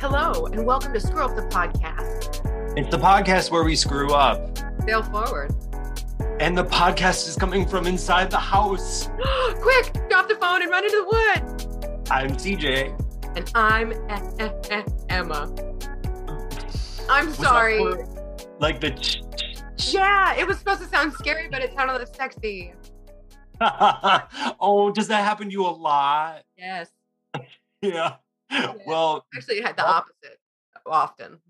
Hello, and welcome to Screw Up the Podcast. It's the podcast where we screw up. Sail forward. And the podcast is coming from inside the house. Quick, drop the phone and run into the woods. I'm CJ. And I'm Emma. I'm Was sorry. Like the. ch- ch- Yeah, it was supposed to sound scary, but it sounded sexy. oh, does that happen to you a lot? Yes. Yeah. Well, Actually, it had the opposite often.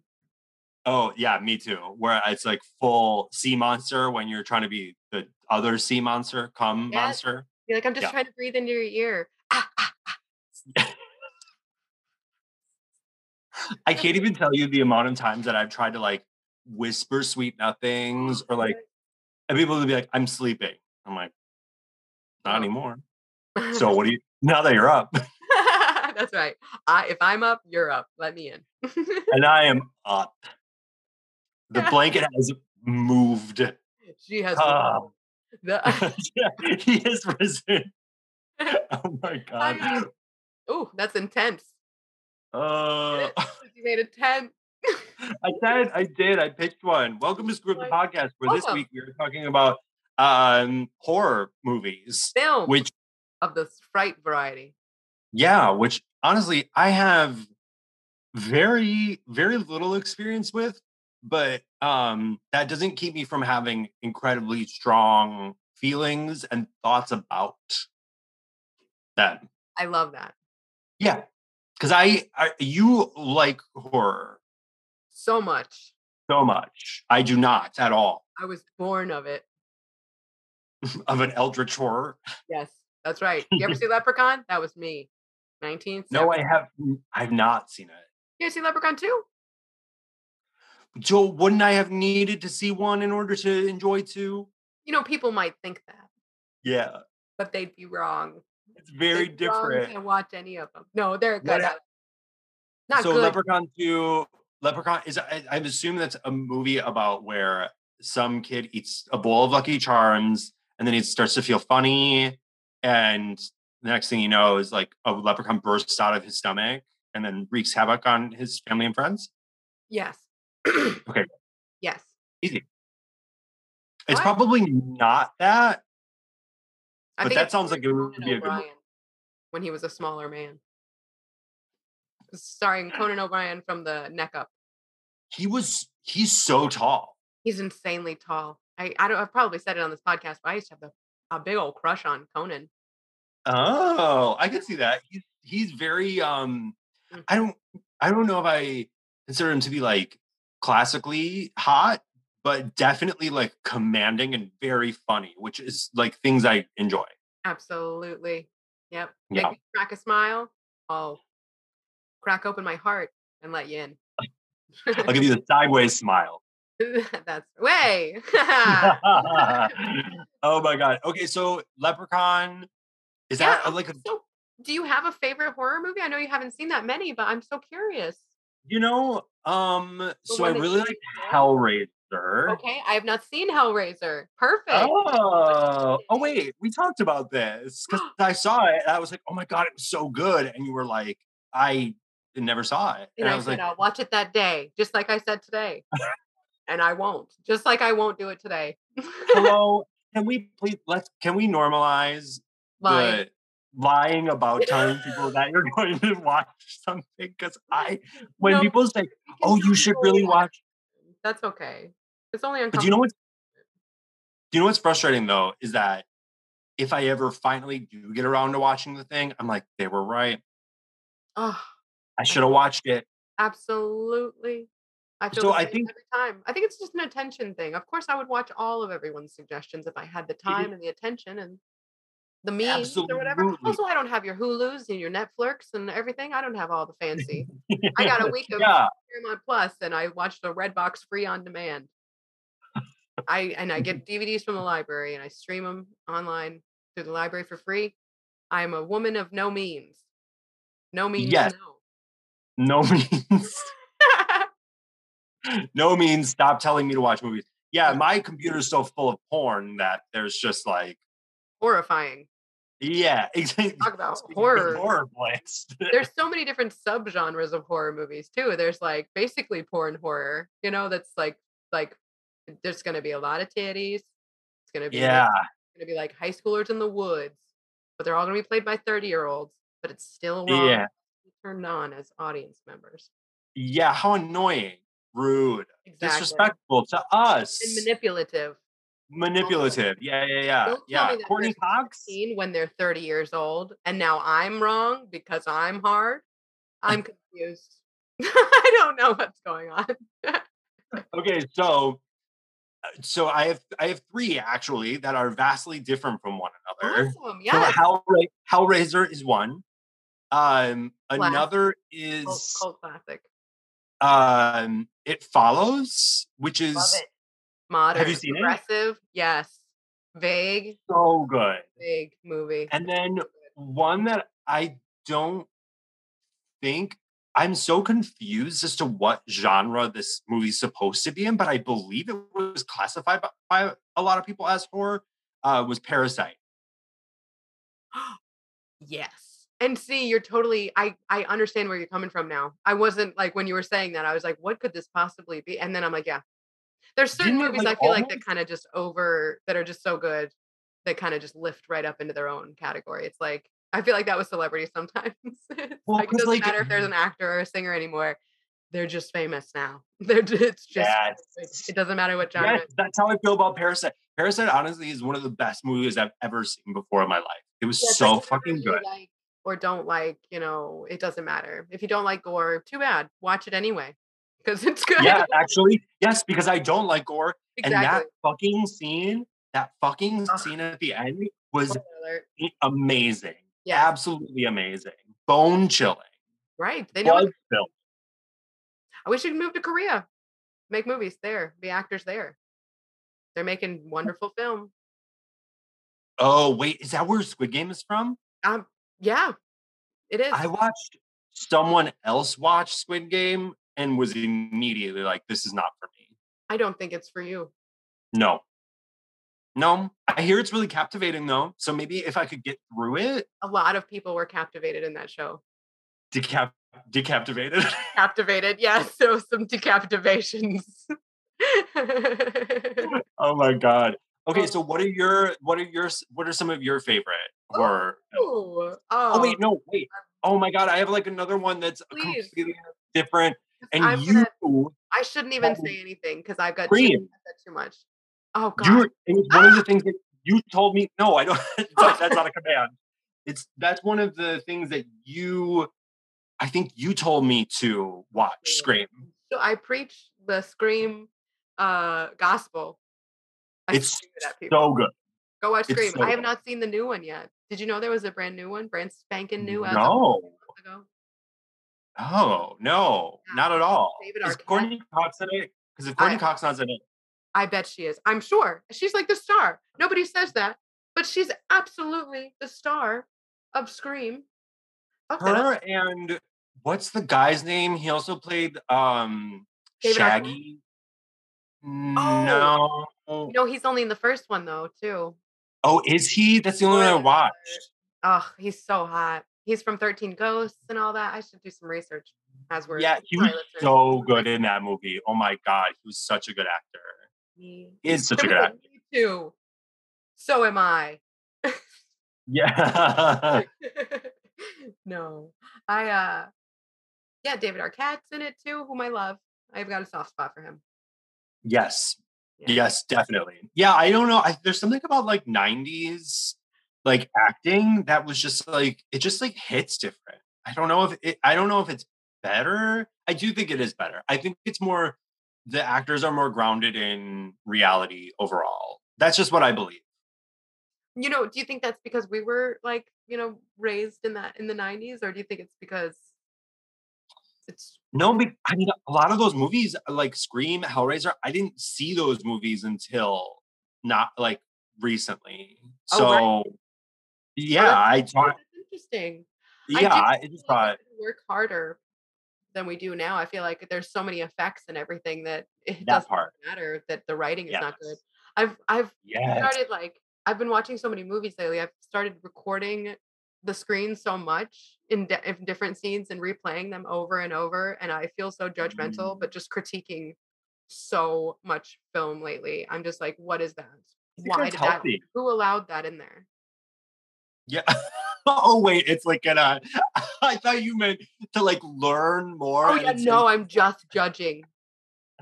oh yeah, me too. Where it's like full sea monster when you're trying to be the other sea monster, cum Yes. monster. You're like, I'm just Yeah. trying to breathe into your ear. Ah, ah, I can't even tell you the amount of times that I've tried to like whisper sweet nothings or like, and people will be like, I'm sleeping. I'm like, not Oh. anymore. So what do you, now that you're up That's right. I if I'm up, you're up. Let me in. and I am up, the blanket has moved. she has Ah. the he has risen. Oh my God. Oh, that's intense. Uh, You made a tent. I said I did. I pitched one. Welcome to the Podcast, where this week we are talking about um horror movies. Film Which of the fright variety. Yeah, which honestly I have very very little experience with, but um that doesn't keep me from having incredibly strong feelings and thoughts about them. I love that Yeah. Cuz I, I you like horror so much. so much. I do not at all I was born of it. of an eldritch horror. Yes, that's right. You ever see Leprechaun? That was me. 19. No, I have I've not seen it. You see Leprechaun too? So wouldn't I have needed to see one in order to enjoy two? You know, people might think that, Yeah. but they'd be wrong. It's very They'd different. To watch any of them. No, they're good. a- at it. Not so good. Leprechaun 2, Leprechaun is I, I'm assuming that's a movie about where some kid eats a bowl of Lucky Charms and then he starts to feel funny and the next thing you know is like a leprechaun bursts out of his stomach and then wreaks havoc on his family and friends. Yes. Okay. Yes. Easy. It's What? probably not that, I but think that sounds like it Conan would be a good. O'Brien when he was a smaller man. Starring Conan O'Brien from the neck up. He was he's so tall. He's insanely tall. I, I don't I've probably said it on this podcast, but I used to have a, a big old crush on Conan. Oh, I can see that. He's he's very um Mm. I don't I don't know if I consider him to be like classically hot, but definitely like commanding and very funny, which is like things I enjoy. Absolutely. Yep. Yeah. Make me crack a smile. I'll crack open my heart and let you in. I'll give you the sideways smile. That's way. oh my god. Okay, so Leprechaun is Yeah, that like a so, do you have a favorite horror movie? I know you haven't seen that many, but I'm so curious. you know um so I really like? Hellraiser. Okay, I have not seen Hellraiser. Perfect. Oh, oh wait, we talked about this because I saw it. And I was like, oh my god, it was so good, and you were like, I never saw it, And I, I was said, like, I'll watch it that day, just like I said today. And I won't, just like I won't do it today. hello, can we please let's can we normalize Lying. the lying about telling people that you're going to watch something? Because I, when No, people say, oh, you should really watch, That's okay. It's only uncomfortable. do you know what's do you know what's frustrating though is that if I ever finally do get around to watching the thing, I'm like, they were right. Oh, I should have watched it. absolutely. I feel So I think- every time. I think it's just an attention thing. Of course, I would watch all of everyone's suggestions if I had the time and the attention and the means or whatever. Also, I don't have your Hulu's and your Netflix and everything. I don't have all the fancy. I got a week of yeah. Paramount Plus and I watched the Redbox free on demand. I and I get DVDs from the library and I stream them online through the library for free. I'm a woman of no means. No means Yes. no. No means no means stop telling me to watch movies. Yeah, my computer's so full of porn that there's just like Horrifying. Yeah, exactly. Talk about horror. horror flicks. There's so many different subgenres of horror movies too. There's like basically porn horror, you know, that's like like there's gonna be a lot of titties. It's gonna be like, yeah, gonna be like high schoolers in the woods, but they're all gonna be played by 30 year olds, but it's still wrong. yeah, Turned on as audience members. yeah. How annoying, rude, Exactly. disrespectful to us, And manipulative. manipulative. Yeah, yeah, yeah, Don't yeah. Courteney Cox. 16 when they're 30 years old and now I'm wrong because I'm hard. I'm confused. I don't know what's going on. Okay, so uh, so I have I have three actually that are vastly different from one another. Awesome. So Yes. Hellra- Hellraiser is one. Um, Classic. another Cult, is cult classic. Um, It Follows, which is it. Modern. you seen it? Progressive. Yes. Vague. so good. Vague movie. And then one that I don't think I'm so confused as to what genre this movie's supposed to be in, but I believe it was classified by, by a lot of people as horror. Uh, was Parasite. Yes. And see, you're totally I I understand where you're coming from now. I wasn't like when you were saying that, I was like, what could this possibly be? And then I'm like, yeah. There's certain Didn't movies like, I feel like that almost- kind of just over that are just so good that kind of just lift right up into their own category. It's like I feel like that was celebrity sometimes. Well, like it doesn't like, matter if there's an actor or a singer anymore. They're just famous now. They're ju- it's just Yes. it doesn't matter what genre. Yes, that's how I feel about Parasite. Parasite, honestly, is one of the best movies I've ever seen before in my life. It was so fucking good. like or don't like, you know, it doesn't matter. If you don't like gore, too bad. Watch it anyway because it's good. Yeah, actually, yes, because I don't like gore. And that fucking scene, that fucking scene at the end was amazing. Yeah, Absolutely amazing. Bone chilling. right. They know. What, Blood spilling. we should move to Korea, make movies there, be actors there. They're making wonderful film. Oh, wait, is that where Squid Game is from? Um, yeah, it is. I watched someone else watch Squid Game and was immediately like, this is not for me. I don't think it's for you. No. No. I hear it's really captivating though. So maybe if I could get through it, A lot of people were captivated in that show. decap decaptivated. Captivated, yes. There was some decapitations. oh my god. Okay, Oh. so what are your what are your what are some of your favorite horror? Ooh, Oh wait, oh, no, wait. Oh my god, I have like another one that's Please. completely different. And I'm you gonna- I shouldn't even Oh, say anything because I've got too, Scream. I've got too much. Oh God. You it was one of Ah! the things that you told me. No, I don't. that's not a command. It's that's one of the things that you. I think you told me to watch Yeah. Scream. So I preach the Scream uh gospel. I It's it so good. Go watch Scream. so I have not seen the new one yet. Did you know there was a brand new one, brand spanking new as No, ago? oh no, Yeah. not at all. David Is Arquette. Courteney Cox in it? Because if Courteney I- Cox not in it, I bet she is. I'm sure. She's like the star. Nobody says that, but she's absolutely the star of Scream. Her and what's the guy's name? He also played um David Arquette? Shaggy. No. You know, he's only in the first one though, too. Oh, is he? That's the only one I watched. Oh, he's so hot. He's from 13 Ghosts and all that. I should do some research as we're Yeah, he was so good in that movie. Oh my god, he was such a good actor. He He is such a good actor. Me too. So am I. Yeah. no. I uh yeah, David Arquette's in it too, whom I love. I've got a soft spot for him. yes. Yeah. Yes, definitely. Yeah, I don't know. I, there's something about like 90s like acting that was just like it just like hits different. I don't know if it I don't know if it's better. I do think it is better. I think it's more the actors are more grounded in reality overall. That's just what I believe. You know, do you think that's because we were like, you know, raised in that in the 90s or do you think it's because it's No, I mean, a lot of those movies, like Scream, Hellraiser, I didn't see those movies until not like recently. Oh, So, right. yeah, that's- I oh, thought, interesting. yeah, do I just thought, work harder than we do now. I feel like there's so many effects and everything that it That doesn't part. matter that the writing is not good. I've I've yes, started like I've been watching so many movies lately. I've started recording the screen so much in, di- in different scenes and replaying them over and over. And I feel so judgmental, Mm. but just critiquing so much film lately. I'm just like, what is that? Why did that? healthy. Who allowed that in there? Yeah. oh wait, it's like gonna. I thought you meant to like learn more. Oh yeah, no, I'm just judging.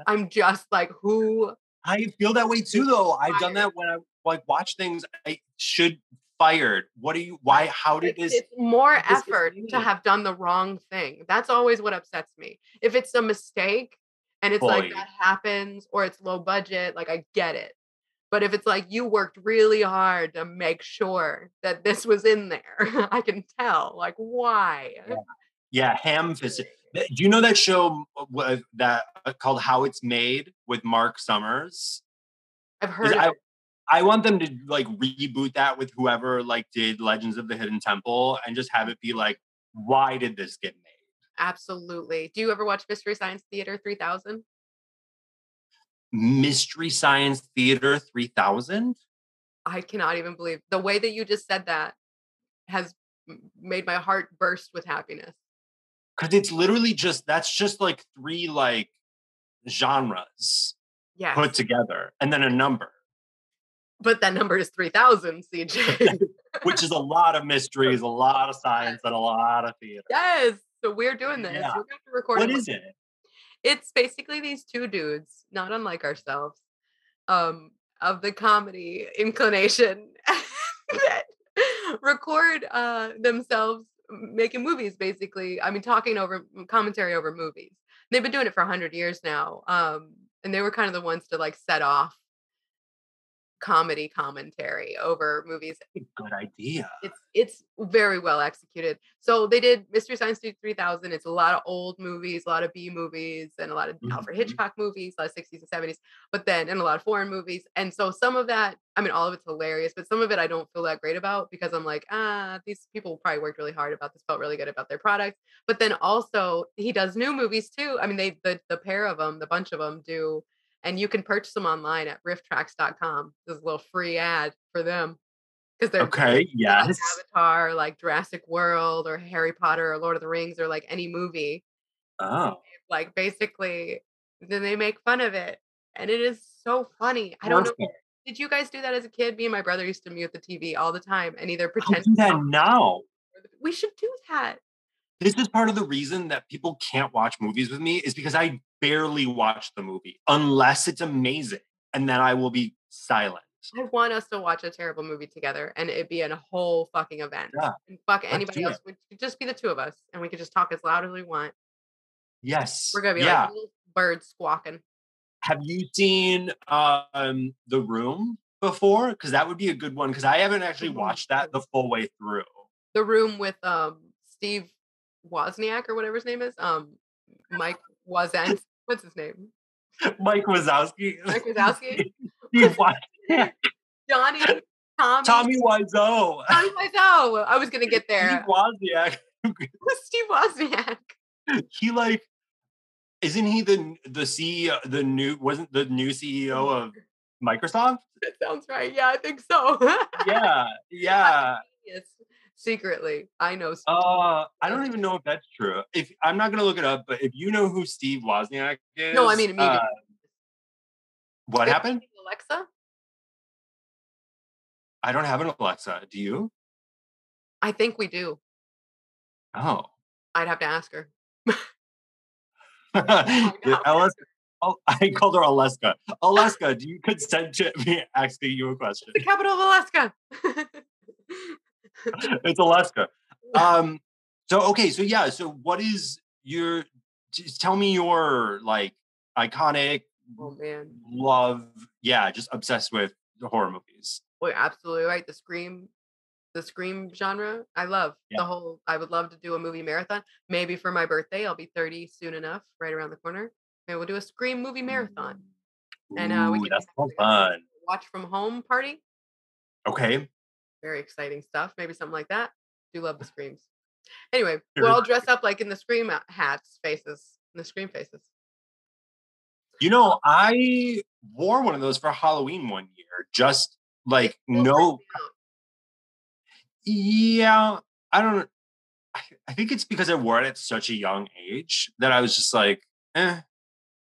I'm just like, who? I feel that way too, though. I've done that when I like watch things. I should fired. What do you? Why? How did this? it's more this effort to have done the wrong thing. That's always what upsets me. If it's a mistake and it's like that happens or it's low budget, like I get it. But if it's like you worked really hard to make sure that this was in there, I can tell. Like, why? Yeah, ham fisted. Do you know that show uh, that uh, called How It's Made with Mark Summers? I've heard. I, it. I want them to like reboot that with whoever like did Legends of the Hidden Temple and just have it be like, why did this get made? Absolutely. Do you ever watch Mystery Science Theater 3000? Mystery Science Theater 3000? I cannot even believe the way that you just said that has made my heart burst with happiness. Because it's literally just that's just like three like genres Yes. put together and then a number, but that number is 3000, CJ. which is a lot of mysteries, a lot of science, and a lot of theater. yes. So we're doing this. Yeah. We're going to record What is it? it's basically these two dudes, not unlike ourselves, um, of the comedy inclination that record uh, themselves making movies. Basically, I mean, talking over commentary over movies. They've been doing it for hundred years now, um, and they were kind of the ones to like set off comedy commentary over movies Good idea. it's it's very well executed. So they did Mystery Science Theater 3000. It's a lot of old movies, a lot of B movies, and a lot of Alfred Mhm. Hitchcock movies, a lot of 60s and 70s, but then and a lot of foreign movies. And so some of that, I mean, all of it's hilarious, but some of it I don't feel that great about because I'm like, ah, these people probably worked really hard about this, felt really good about their product. But then also he does new movies too. I mean, they the the pair of them, the bunch of them do. And you can purchase them online at rifftrax.com. There's a little free ad for them because they're Okay, like yes. Avatar, like Jurassic World or Harry Potter or Lord of the Rings or like any movie. Oh, Like basically, then they make fun of it. And it is so funny. I don't know. Did you guys do that as a kid? Me and my brother used to mute the TV all the time and either I pretend do that now. we should do that. This is part of the reason that people can't watch movies with me is because I barely watch the movie unless it's amazing, and then I will be silent. I want us to watch a terrible movie together and it'd be a whole fucking event. Yeah, And fuck anybody else. We could just be the two of us and we could just talk as loud as we want. Yes. We're gonna be yeah. like little birds squawking. Have you seen um The Room before? Because that would be a good one. Because I haven't actually Mhm. watched that the full way through. the room with um Steve Wozniak or whatever his name is. Um Mike Wazan. What's his name? Mike Wazowski. Mike Wazowski? Johnny Tommy Tommy Wiseau. Tommy Wiseau. I was gonna get Steve there. Wozniak. Steve Wozniak. He like, isn't he the the CEO? The new wasn't the new CEO of Microsoft? That sounds right. Yeah, I think so. Yeah, yeah. Secretly, I know. Steve. Uh, I don't even know if that's true. If I'm not gonna look it up, but if you know who Steve Wozniak is, no, I mean immediately. uh, what happened? Alexa. I don't have an Alexa. Do you? I think we do. Oh, I'd have to ask her. Oh, I called her Alaska. Alaska, do you consent to me asking you a question? The capital of Alaska. it's Alaska. Um, so okay, so yeah, so what is your just tell me your like iconic oh man. love, yeah, just obsessed with the horror movies. Well, you're absolutely right. The scream, the scream genre, I love Yeah. the whole. I would love to do a movie marathon. Maybe for my birthday, I'll be 30 soon enough, right around the corner. Maybe we'll do a scream movie marathon. And uh, we can that's so fun. watch from home party. Okay. Very exciting stuff. Maybe something like that. Do love the screams. Anyway, we're all dressed up like in the scream hats, faces, the scream faces. You know, I wore one of those for Halloween one year, just Like no freaks me out. yeah, I don't I, I think it's because I wore it at such a young age that I was just like, eh,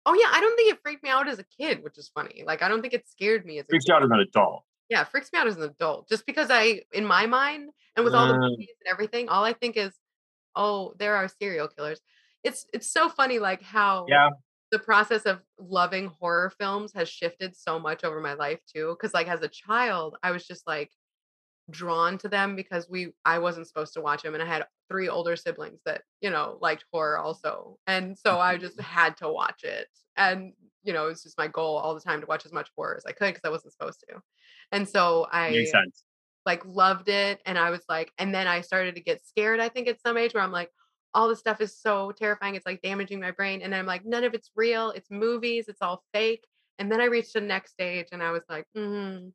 Oh yeah, I don't think it freaked me out as a kid, which is funny. Like I don't think it scared me as a freaks kid. out as an adult. Yeah, freaks me out as an adult. Just because I, in my mind, and with all the movies and everything, all I think is, oh, there are serial killers. It's it's so funny, like how Yeah. the process of loving horror films has shifted so much over my life too. Because like as a child, I was just like drawn to them because we I wasn't supposed to watch them, and I had three older siblings that you know liked horror also, and so I just had to watch it, and you know it was just my goal all the time to watch as much horror as I could because I wasn't supposed to, and so I like loved it, and I was like, and then I started to get scared. I think at some age where I'm like. All this stuff is so terrifying. It's like damaging my brain. And I'm like, none of it's real. It's movies. It's all fake. And then I reached the next stage and I was like, mm,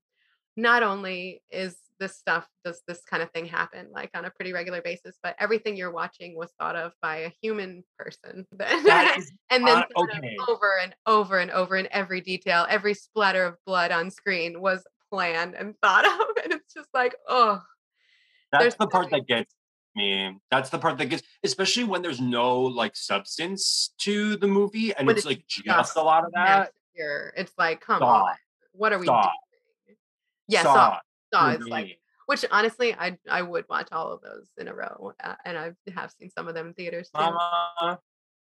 not only is this stuff does this kind of thing happen like on a pretty regular basis but everything you're watching was thought of by a human person and then okay. over and over and over in every detail every splatter of blood on screen was planned and thought of and it's just like oh That's the part that gets me. That's the part that gets, especially when there's no like substance to the movie, and it's it's like just just a lot of that. massacre. it's like come Saw. on what are we Saw. doing yeah Saw, saw, saw like which honestly I I would watch all of those in a row uh, and I have seen some of them in theaters too. Mama,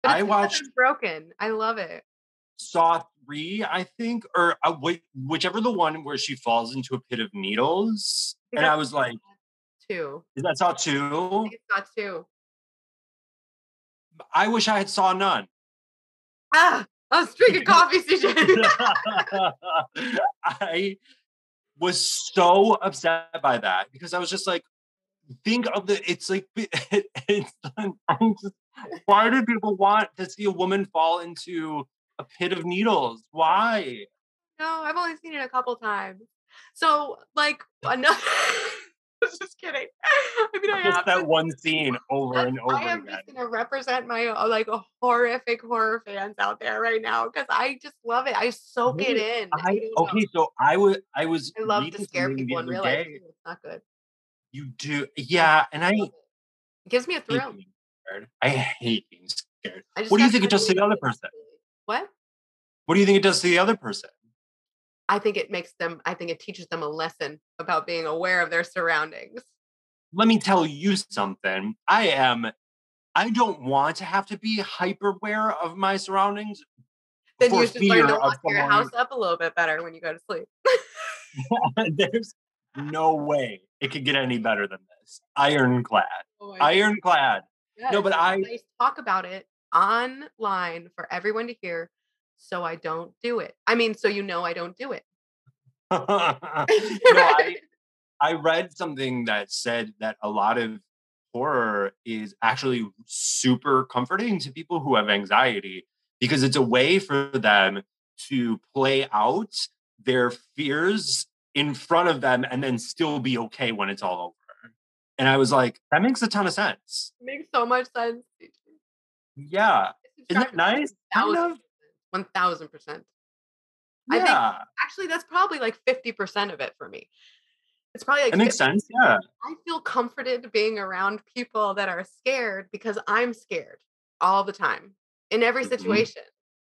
I watched- broken. I love it. Saw three, I think, or uh, wait, whichever the one where she falls into a pit of needles, and I was like, Two. "Is that Saw two? think it's two. I wish I had Saw none. Ah, I was drinking coffee, CJ. I was so upset by that because I was just like, think of the. It's like it's. I'm just, why do people want to see a woman fall into a pit of needles? Why? no, I've only seen it a couple times. So, like, another. I was just kidding. I mean, I Just have that to- one scene over and over I am again. just gonna represent my uh, like horrific horror fans out there right now because I just love it. I soak it in. I know. okay, so I was I was I love to scare people in real life. It's not good. You do, yeah, and I it. It gives me a thrill. I hate being scared. What do you think it does to the other person? What? What do you think it does to the other person? I think it makes them. I think it teaches them a lesson about being aware of their surroundings. Let me tell you something. I am. I don't want to have to be hyper aware of my surroundings. Then you should learn to lock your someone- house up a little bit better when you go to sleep. There's no way it could get any better than this. Ironclad. Oh Ironclad. God, no, but I- I talk about it online for everyone to hear, so I don't do it. I mean, so you know I don't do it. no, I I read something that said that a lot of horror is actually super comforting to people who have anxiety because it's a way for them to play out their fears in front of them and then still be okay when it's all over. And I was like, that makes a ton of sense. makes so much sense. Yeah. Isn't that nice? Kind of. One thousand percent. I think- Yeah. Actually, that's probably like fifty percent of it for me. It's probably like It makes 50 sense. Yeah. I feel comforted being around people that are scared because I'm scared all the time in every Mhm. situation.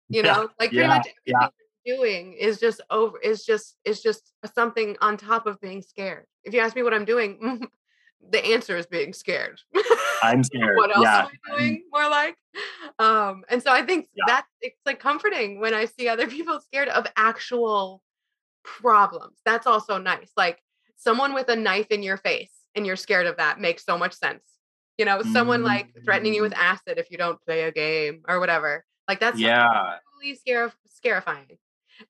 You Yeah, know, like pretty yeah, much everything yeah. I'm doing is just over is just is just something on top of being scared. If you ask me what I'm doing, the answer is being scared. I'm scared. what else yeah. am I doing? More like, um, and so I think Yeah. that it's like comforting when I see other people scared of actual problems. That's also nice. Like someone with a knife in your face and you're scared of that makes so much sense. You know, someone like threatening you with acid if you don't play a game or whatever. Like that's Yeah. totally scare scarifying.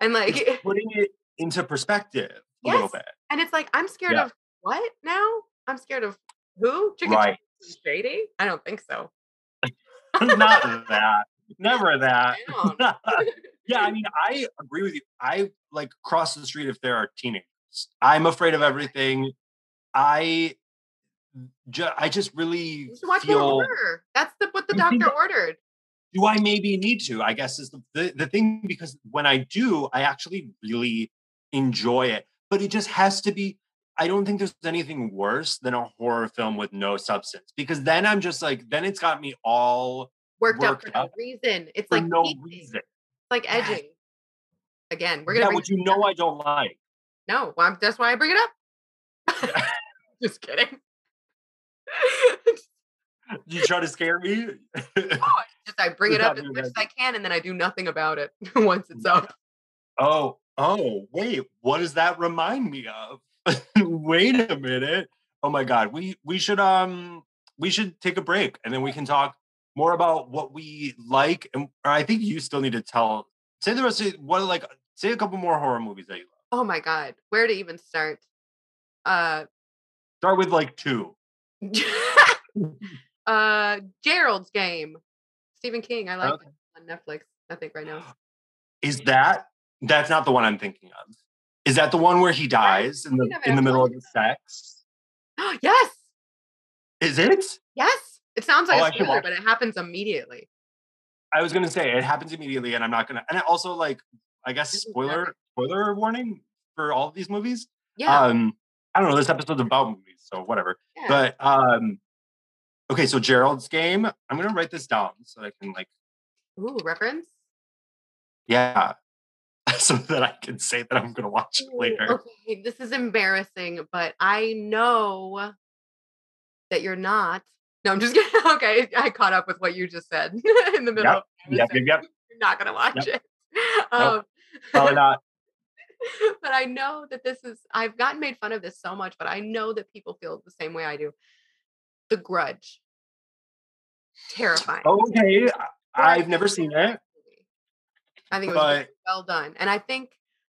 And like It's putting it into perspective a little bit. and it's like I'm scared Yeah. of what now? I'm scared of who? Chicken Right. And Shady? I don't think so. Not that. Never that. Yeah, I mean, I agree with you. I like cross the street if there are teenagers. I'm afraid of everything. I ju- I just really You watch feel. That's the what the doctor ordered. do I maybe need to? I guess is the, the the thing because when I do, I actually really enjoy it. but it just has to be. I don't think there's anything worse than a horror film with no substance because then I'm just like, then it's got me all Worked, up Worked for no reason. It's for like no reason. It's like edging. Again, we're gonna bring which you know I don't like. no. Well, that's why I bring it up. Just kidding. You try to scare me. Just I bring it up as much as. I can, and then I do nothing about it once it's up. oh, oh, wait. What does that remind me of? wait a minute. Oh my god. We we should um we should take a break and then we can talk more about what we like and I think you still need to tell say the rest of what like say a couple more horror movies that you love. Oh my god, where to even start? Uh, Start with like two. uh, Gerald's Game, Stephen King. I like Okay. it on Netflix. I think right now. Is that that's not the one I'm thinking of. Is that the one where he dies in the thinking of it, in the middle of the sex? yes, Is it? yes. It sounds like Oh, a spoiler, but it happens immediately. I was gonna say it happens immediately, and I'm not gonna. And also like, I guess spoiler spoiler warning for all of these movies. Yeah, Um, I don't know. This episode's about movies, so whatever. yeah. But um, okay. So Gerald's game. I'm gonna write this down so I can like, Ooh, reference. yeah, so that I can say that I'm gonna watch it later. Okay, this is embarrassing, but I know that you're not. No, I'm just kidding. Okay, I caught up with what you just said in the middle. Yep, of Yep, yep, yep. You're not gonna watch it. Nope. Um, Probably not. but I know that this is. I've gotten made fun of this so much, but I know that people feel the same way I do. The Grudge. Terrifying. Okay, I've never seen it. I think it was but well done, and I think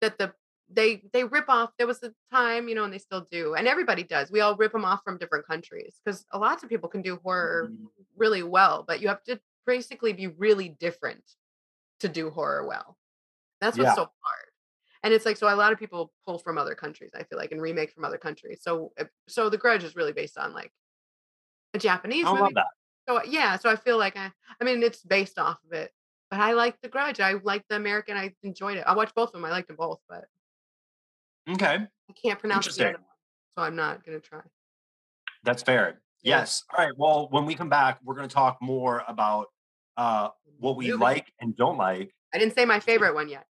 that the they they rip off. There was a time, you know, and they still do, and everybody does. We all rip them off from different countries because a lot of people can do horror Mm. really well, but you have to basically be really different to do horror well. That's what's Yeah. so hard. And it's like so a lot of people pull from other countries, I feel like, and remake from other countries. So uh, so the grudge is really based on like a Japanese I movie. love that. So yeah, so I feel like I, I mean it's based off of it. But I like the grudge. I like the American. I enjoyed it. I watched both of them. I liked them both, but Okay, I can't pronounce the other one. So I'm not gonna try. that's fair. Yes. All right. Well, when we come back, we're gonna talk more about uh what we Movie. like and don't like. I didn't say my favorite one yet.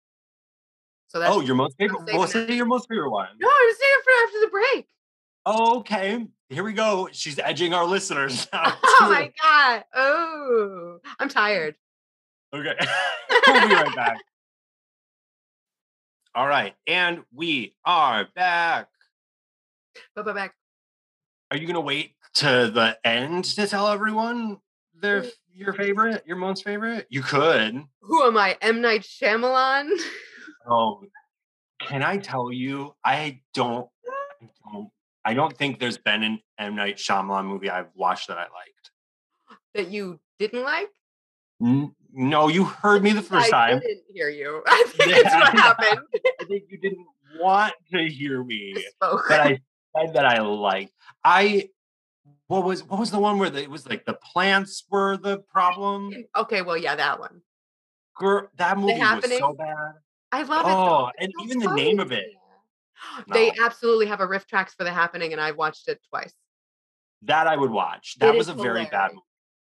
So that's Oh, your most favorite. Well, say your most favorite one. no, I was saying it for after the break. Okay, here we go. She's edging our listeners now. Oh my god. Oh, I'm tired. Okay, we'll be right back. All right, and we are back. But but back. Are you gonna wait to the end to tell everyone their Mm. your favorite, your most favorite? You could. Who am I? M Night Shyamalan. Oh, can I tell you? I don't. I don't. I don't think there's been an M Night Shyamalan movie I've watched that I liked. that you didn't like. N- No, you heard me the first I time. I didn't hear you. I think that's what happened. I think you didn't want to hear me, Spoke. but I said that I liked. I what was what was the one where the, it was like the plants were the problem? okay, well, yeah, that one. Girl, that movie was so bad. I love it. Oh. And so even the name of funny. it. They No. absolutely have a RiffTrax for the happening, and I've watched it twice. That I would watch. That It was a very bad movie.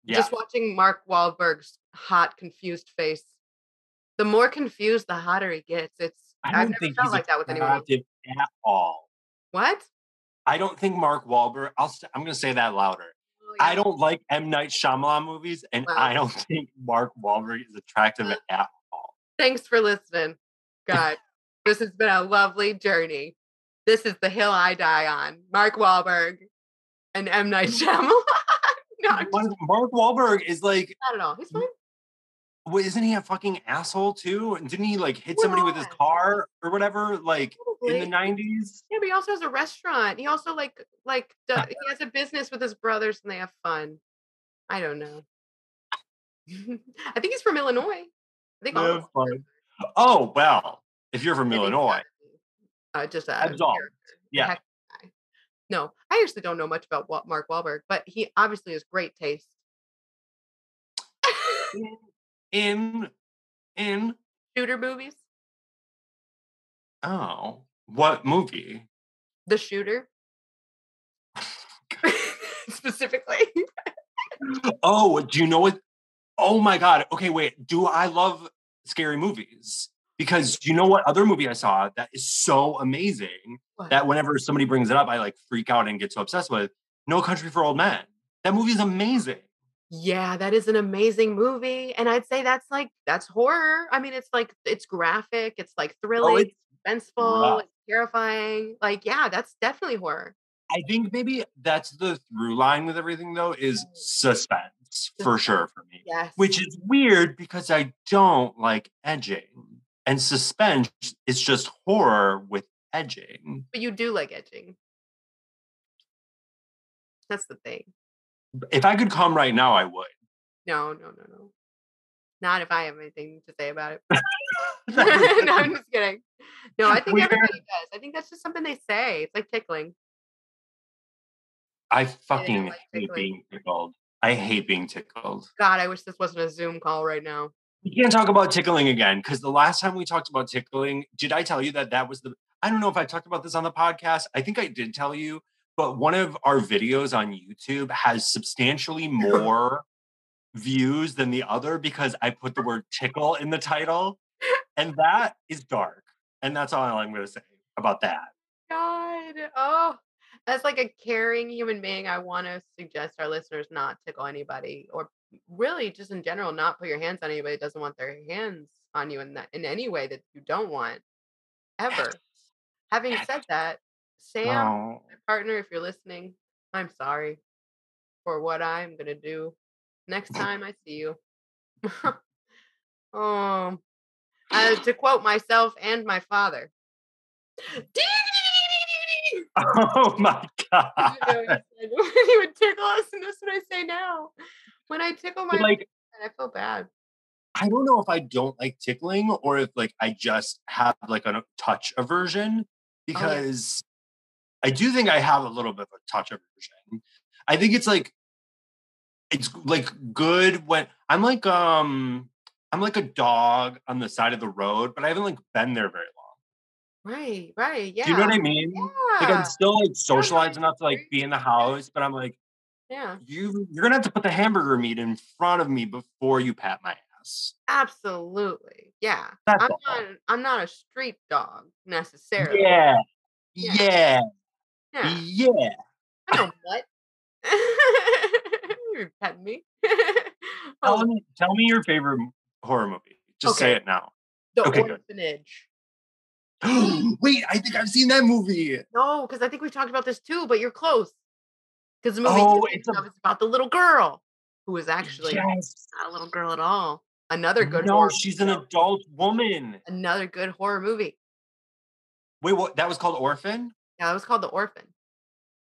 Yeah. Just watching Mark Wahlberg's hot, confused face. The more confused, the hotter he gets. It's I I've don't never think felt he's like that with anyone. at all. What? I don't think Mark Wahlberg. I'll. St- I'm going to say that louder. Oh, I don't like M Night Shyamalan movies, and Wow. I don't think Mark Wahlberg is attractive at all. Thanks for listening, guys. this has been a lovely journey. This is the hill I die on. Mark Wahlberg and M Night Shyamalan. No, just, Mark Wahlberg is like, I don't know. He's fine. what, isn't he a fucking asshole too? And didn't he like hit somebody with his car or whatever, like in the nineties? Yeah, but he also has a restaurant. He also like like do- he has a business with his brothers and they have fun. I don't know. I think he's from Illinois. I think of. Oh well, if you're from Illinois. Uh, just Absolved. yeah. heck of a guy. No, I actually don't know much about Wa- Mark Wahlberg, but he obviously has great taste. in in Shooter movies. oh What movie? The shooter. Specifically. Oh, do you know what? Oh my god. Okay, wait. Do I love scary movies? Because you know what other movie I saw that is so amazing What? that whenever somebody brings it up, I like freak out and get so obsessed with No Country for Old Men. That movie is amazing. Yeah, that is an amazing movie. And I'd say that's like that's horror. I mean, it's like it's graphic, it's like oh, thrilling, Oh, it's suspenseful, it's terrifying. Like, yeah, that's definitely horror. I think maybe that's the through line with everything though is Right. suspense for sure for me. Yes. Which is weird because I don't like edging. And suspense is just horror with edging. but you do like edging. That's the thing. If I could come right now, I would. No, no, no, no. Not if I have anything to say about it. no, I'm just kidding. No, I think everybody does. I think that's just something they say. It's like tickling. I fucking like hate tickling. being tickled. I hate being tickled. God, I wish this wasn't a Zoom call right now. We can't talk about tickling again because the last time we talked about tickling, did I tell you that that was the? I don't know if I talked about this on the podcast. I think I did tell you, but one of our videos on YouTube has substantially more views than the other because I put the word tickle in the title, and that is dark. And that's all I'm going to say about that. God, oh, as like a caring human being, I want to suggest our listeners not tickle anybody, or really just in general, not put your hands on anybody that doesn't want their hands on you in that in any way that you don't want ever. Having said that, Sam, Oh. my partner, if you're listening, I'm sorry for what I'm gonna do next time I see you. um, uh, to quote myself and my father. oh my god! You know, he said when he would tickle us, and that's what I say now. When I tickle my, like I feel bad. I don't know if I don't like tickling or if like I just have like a touch aversion because I do think I have a little bit of a touch aversion. I think it's like it's like good when I'm like um I'm like a dog on the side of the road, but I haven't like been there very long. Right, right, yeah. Do you know what I mean? Like I'm still like socialized I enough to like be in the house, but I'm like, yeah, you you're gonna have to put the hamburger meat in front of me before you pat my ass. absolutely. Yeah, That's I'm all. not. I'm not a street dog necessarily. Yeah. Yeah. Yeah. yeah. Yeah. I know what. You're petting me. Tell me, tell me your favorite horror movie. Just say it now. the okay, orphanage. Wait, I think I've seen that movie. No, because I think we've talked about this too, but you're close. Because the movie Oh, it's a- is about the little girl who is actually yes. not a little girl at all. Another good No, horror. she's an movie, though. adult woman. Another good horror movie. Wait, what? That was called Orphan? Yeah, that was called The Orphan.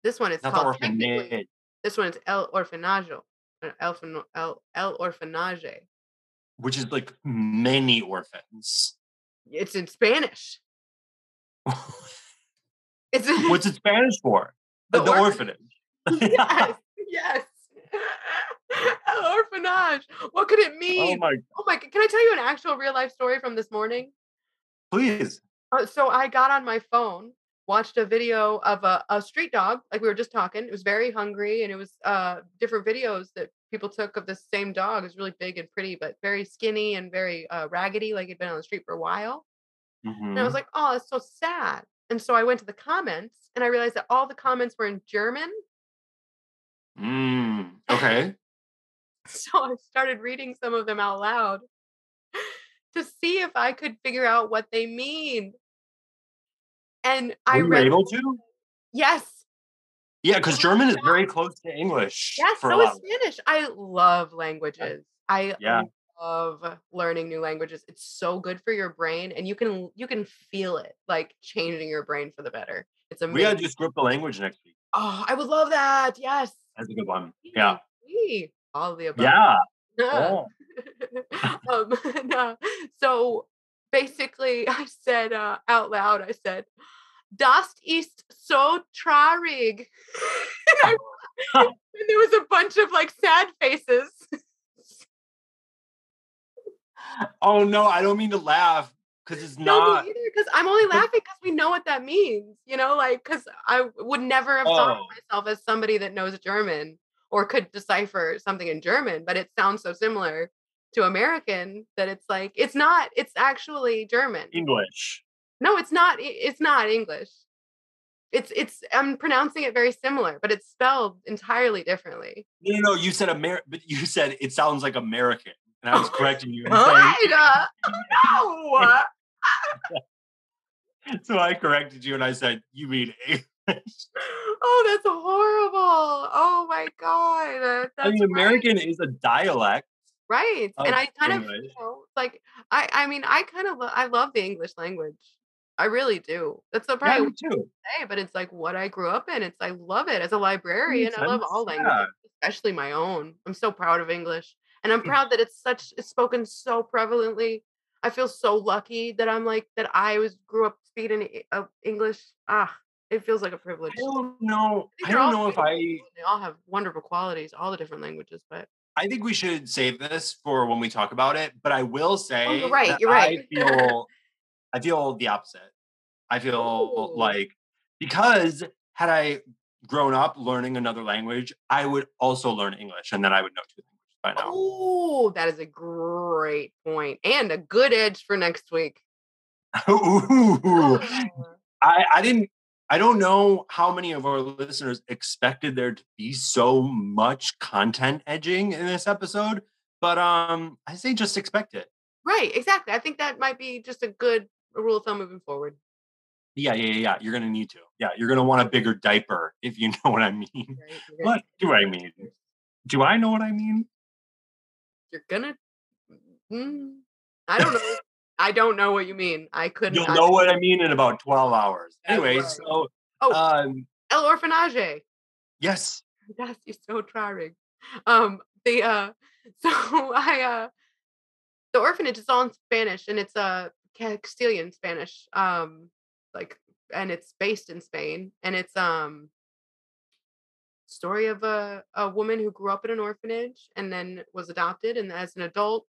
This one is Not called Orphanage. This one is El Orfanajo. uh, El, El, El Orfanaje. Which is like many orphans. It's in Spanish. It's What's it Spanish for? The The, orphanage. orphanage. yes, yes. Orphanage. What could it mean? oh mean? my, Oh my! Can I tell you an actual real life story from this morning? please. Uh, so I got on my phone, watched a video of a, a street dog, like we were just talking. It was very hungry, and it was uh different videos that people took of this same dog. It was really big and pretty, but very skinny and very uh, raggedy, like it'd been on the street for a while. And I was Mhm. like, oh, it's so sad. And so I went to the comments, and I realized that all the comments were in German. Mm, okay. So I started reading some of them out loud to see if I could figure out what they mean. And I Were you read, able to? yes, Yeah, because German is very close to English. yes, so is. Spanish. I love languages. I Yeah. love learning new languages. It's so good for your brain, and you can you can feel it like changing your brain for the better. It's amazing. We gotta do script the language next week. oh, I would love that. Yes. That's a good one. Yeah. All of the above. Yeah. Oh. um, no. So basically, I said uh, out loud, I said, Das ist so traurig. and, I, and there was a bunch of like sad faces. Oh no, I don't mean to laugh, because it's No, not. me either. Because I'm only laughing because we know what that means. You know, like because I would never have thought of Oh. myself as somebody that knows German or could decipher something in German, but it sounds so similar to American that it's like it's not. It's actually German. English. No, it's not. It's not English. It's it's. I'm pronouncing it very similar, but it's spelled entirely differently. No, no, no. You said Amer, but you said it sounds like American, and I was correcting you. And saying, Uh, no. so I corrected you, and I said you mean English. Oh, that's horrible. Oh my god. uh, I That's mean, right. American is a dialect. Right. And I kind of, you know, like I I mean, I kind of lo- I love the English language. I really do. That's the Yeah, probably me too. say, but it's like what I grew up in. It's I love it as a librarian. I love all yeah. languages, especially my own. I'm so proud of English, and I'm Mm. proud that it's such it's spoken so prevalently. I feel so lucky that I'm like that. I was grew up speaking uh, English. Ah, it feels like a privilege. I don't know. think I don't know if I. They all have wonderful qualities, all the different languages. But I think we should save this for when we talk about it. But I will say, Oh, you're right, you're right. I feel, I feel the opposite. I feel Ooh. like because had I grown up learning another language, I would also learn English, and then I would know two by now. oh, that is a great point and a good edge for next week. Ooh. I, I didn't I don't know how many of our listeners expected there to be so much content edging in this episode, but um I say just expect it. Right, exactly. I think that might be just a good rule of thumb moving forward. Yeah, yeah, yeah, yeah. You're gonna need to. Yeah, you're gonna want a bigger diaper if you know what I mean. Right? What do I mean? Do I know what I mean? You're gonna. Mm, I don't know. I don't know what you mean. I couldn't. You'll I- know what I mean in about 12 hours. Anyway, right. so Oh. um El Orphanage. yes. That's you're so trying. Um, the uh, so I uh, the orphanage is all in Spanish and it's uh Castilian Spanish. Um, like, and it's based in Spain and it's um story of a a woman who grew up in an orphanage and then was adopted and as an adult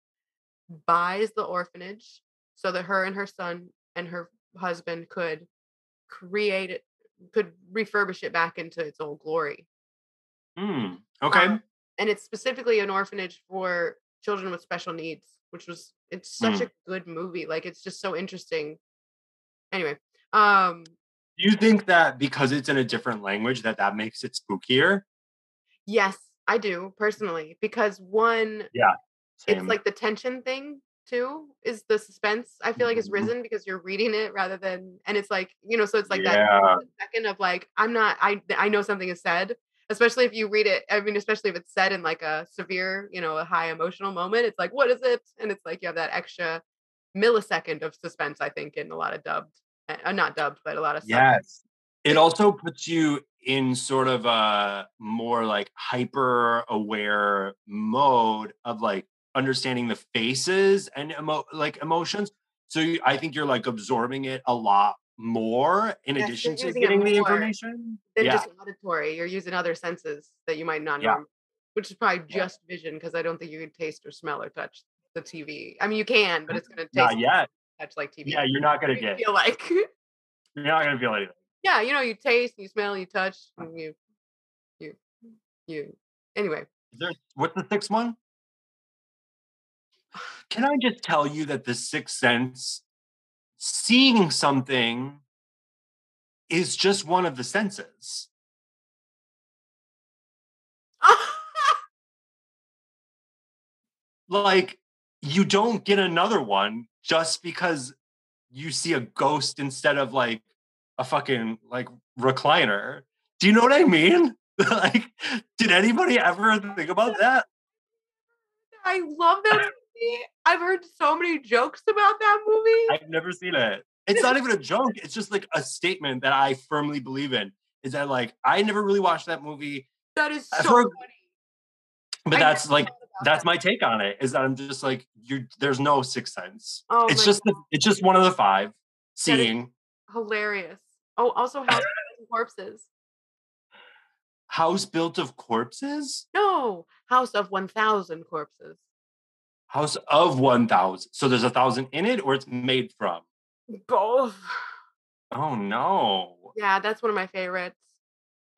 buys the orphanage so that her and her son and her husband could create it could refurbish it back into its old glory Hmm. Okay. um, and it's specifically an orphanage for children with special needs, which was it's such a good movie. Like it's just so interesting. Anyway, um, Do you think that because it's in a different language that that makes it spookier? yes, I do personally because one, Same. it's like the tension thing too is the suspense. I feel like it's Mhm. risen because you're reading it rather than, and it's like you know, so it's like Yeah. that second of like I'm not, I I know something is said. Especially if you read it, I mean, especially if it's said in like a severe, you know, a high emotional moment, it's like, what is it? And it's like you have that extra millisecond of suspense, I think, in a lot of dubbed, uh, uh, not dubbed, but a lot of sub- Yes. It also puts you in sort of a more like hyper aware mode of like understanding the faces and emo- like emotions. So you, I think you're like absorbing it a lot more in Yes, addition to getting the information. than Yeah. just auditory. You're using other senses that you might not Yeah. which is probably Yeah. just vision because I don't think you can taste or smell or touch the TV. I mean, you can, but it's going to taste Not yet. Touch like TV. Yeah, you're not gonna get. feel like, You're not gonna feel anything. yeah, you know, you taste, you smell, you touch, you, you, you. Anyway, Is there, what's the sixth one? Can I just tell you that the sixth sense, seeing something, is just one of the senses. Like, you don't get another one just because you see a ghost instead of like a fucking like recliner. Do you know what I mean? like, did anybody ever think about that? I love that movie. I've heard so many jokes about that movie. I've never seen it. It's not even a joke. It's just like a statement that I firmly believe in. Is that like I never really watched that movie, that is so heard- funny. but I that's like that's my take on it. Is that I'm just like you. There's no sixth sense. Oh it's just the, it's just one of the five. Seeing hilarious. Oh, also House of Corpses. house built of corpses. No, House of One Thousand Corpses. House of one thousand. So there's a thousand in it, or it's made from. Both. Oh no. Yeah, that's one of my favorites.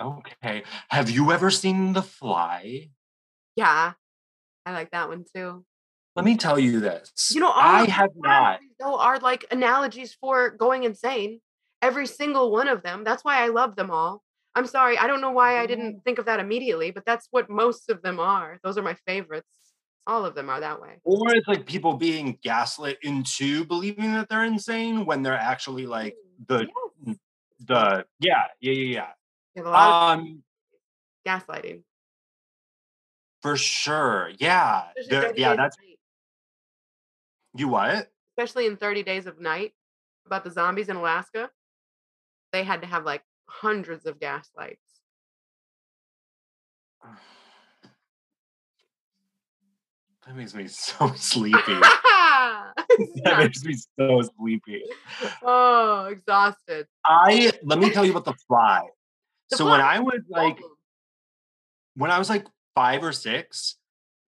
Okay. Have you ever seen The Fly? Yeah, I like that one too. Let me tell you this. You know, I have not. though are like analogies for going insane. Every single one of them. That's why I love them all. I'm sorry, I don't know why I didn't think of that immediately, but that's what most of them are. Those are my favorites. All of them are that way. Or it's like people being gaslit into believing that they're insane when they're actually like the Yes. the yeah yeah yeah You have a yeah. Um, gaslighting. For sure. Yeah. There- yeah. That's you. What? especially in 30 Days of Night about the zombies in Alaska. They had to have like hundreds of gaslights. That makes me so sleepy. That makes me so sleepy. oh, exhausted. I let me tell you about the fly. The so when I was like when I was like five or six,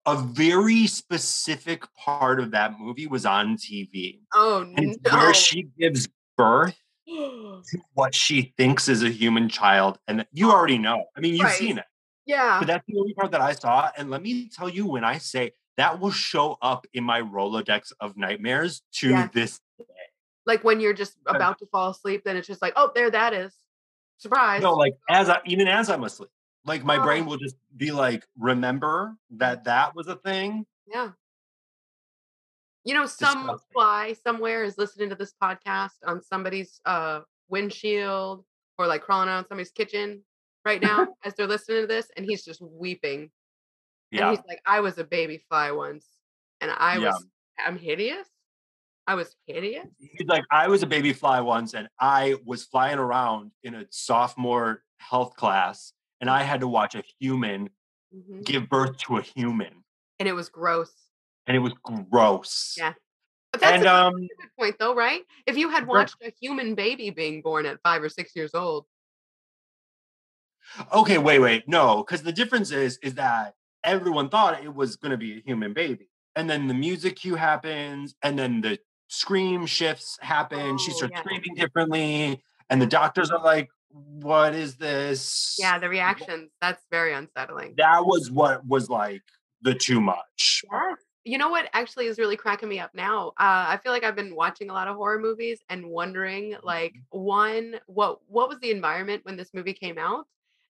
a very specific part of that movie was on TV. oh And no. where oh. she gives birth to what she thinks is a human child. And you oh, already know. I mean, you've Right. seen it. yeah. But that's the only part that I saw. And let me tell you, when I say that will show up in my Rolodex of nightmares to Yes. this day. Like when you're just about to fall asleep, then it's just like, oh, there that is. Surprise. No, like as I even as I'm asleep, like my brain Oh. will just be like, remember that that was a thing. Yeah. You know, some Disgusting. fly somewhere is listening to this podcast on somebody's uh windshield or like crawling out around somebody's kitchen right now as they're listening to this, and he's just weeping. And Yeah, he's like, I was a baby fly once, and I Yeah. was I'm hideous. I was hideous. he's like, I was a baby fly once, and I was flying around in a sophomore health class, and I had to watch a human Mhm. give birth to a human, And it was gross. and it was gross. Yeah. But that's and a um, good point though, right? If you had watched a human baby being born at five or six years old, okay, wait, wait, no, because the difference is, is that everyone thought it was going to be a human baby, and then the music cue happens, and then the scream shifts happen. she Oh, starts yeah. screaming differently, and the doctors are like, "What is this?" yeah, the reactions, that's very unsettling. that was what was like the too much. Yes. You know what actually is really cracking me up now? Uh, I feel like I've been watching a lot of horror movies and wondering, like, one, what what was the environment when this movie came out?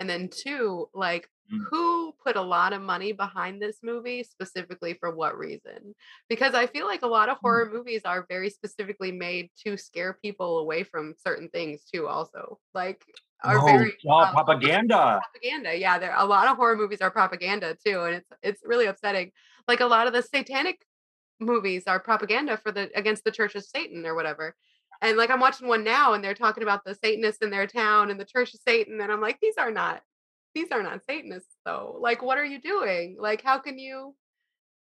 And then two, like, Mm. who put a lot of money behind this movie specifically for what reason? Because I feel like a lot of horror movies are very specifically made to scare people away from certain things too, also. Like are Oh, very um, propaganda. propaganda. Yeah, there a lot of horror movies are propaganda too, and it's it's really upsetting. Like a lot of the satanic movies are propaganda for the against the Church of Satan or whatever. And like I'm watching one now, and they're talking about the Satanists in their town and the Church of Satan, and I'm like, these are not these are not Satanists though. Like, what are you doing? Like, how can you?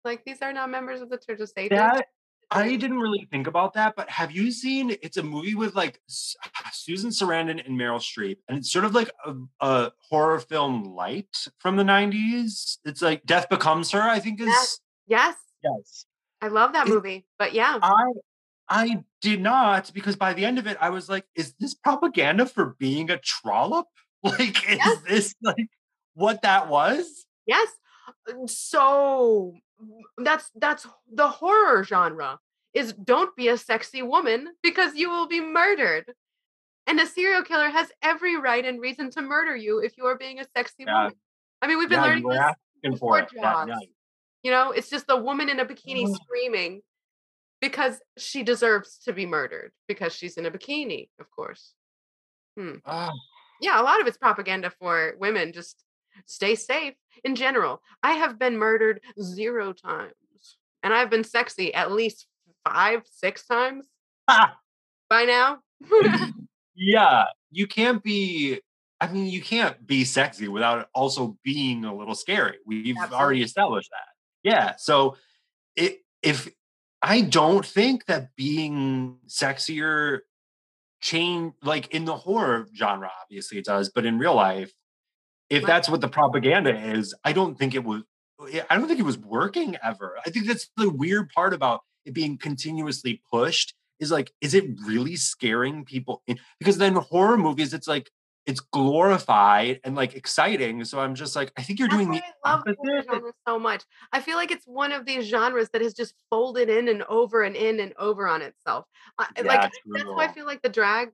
Like, these are not members of the Church of Satan. That I didn't really think about that, but have you seen? It's a movie with like Susan Sarandon and Meryl Streep, and it's sort of like a, a horror film light from the '90s. It's like Death Becomes Her, I think is. Yes. yes, Yes. I love that movie. But yeah, I I did not because by the end of it, I was like, is this propaganda for being a trollop? Like, is Yes. this like what that was? Yes. So that's that's the horror genre is don't be a sexy woman because you will be murdered. And a serial killer has every right and reason to murder you if you are being a sexy Yeah. woman. I mean, we've been Yeah, learning this. for before Jaws. night. You know, it's just the woman in a bikini Mm. screaming because she deserves to be murdered because she's in a bikini, of course. Ah, yeah, a lot of it's propaganda for women. Just stay safe in general. I have been murdered zero times, and I've been sexy at least five, six times ah, by now. yeah, you can't be. I mean, you can't be sexy without it also being a little scary. We've Absolutely. already established that. Yeah. So, it, if I don't think that being sexier change, like in the horror genre, obviously it does, but in real life, if that's what the propaganda is, I don't think it was. Eh, I don't think it was working ever. I think that's the weird part about it being continuously pushed is like, is it really scaring people? Because then horror movies, it's like it's glorified and like exciting. So I'm just like, I think you're That's doing the I love opposite. genre so much. I feel like it's one of these genres that has just folded in and over and in and over on itself. I, like Yeah, that's why I feel like the drag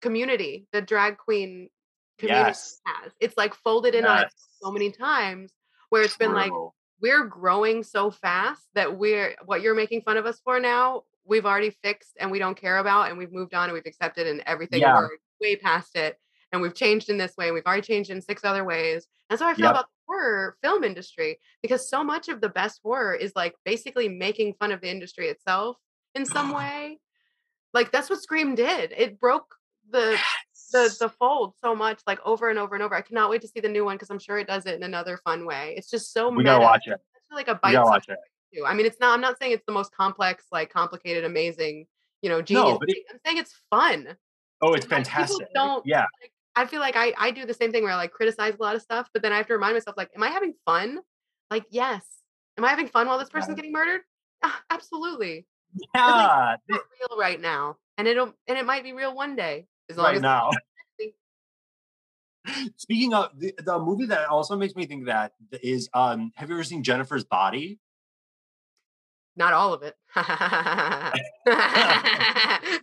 community, the drag queen community Yes, has. It's like folded in on it so many times where it's been like we're growing so fast that we're what you're making fun of us for now, we've already fixed and we don't care about and we've moved on and we've accepted and everything Yeah, we're way past it and we've changed in this way and we've already changed in six other ways. That's how I feel yep. about the horror film industry because so much of the best horror is like basically making fun of the industry itself in some ah. way. Like that's what Scream did. It broke the the the fold so much like over and over and over. I cannot wait to see the new one because I'm sure it does it in another fun way. It's just so We gotta watch it. It's like a We gotta bite-sized watch it. too. I mean, it's not I'm not saying it's the most complex, like complicated, amazing, you know, genius. No, but it. I'm saying it's fun. oh, it's Like fantastic. don't Yeah, like I feel like I I do the same thing where I like criticize a lot of stuff, but then I have to remind myself like, am I having fun? Like, yes. Am I having fun while this person's getting murdered? Ah, absolutely. Like yeah. it's not real right now, and it'll and it might be real one day as long Right as now. Speaking of the, the movie that also makes me think that is um have you ever seen Jennifer's Body? not all of it.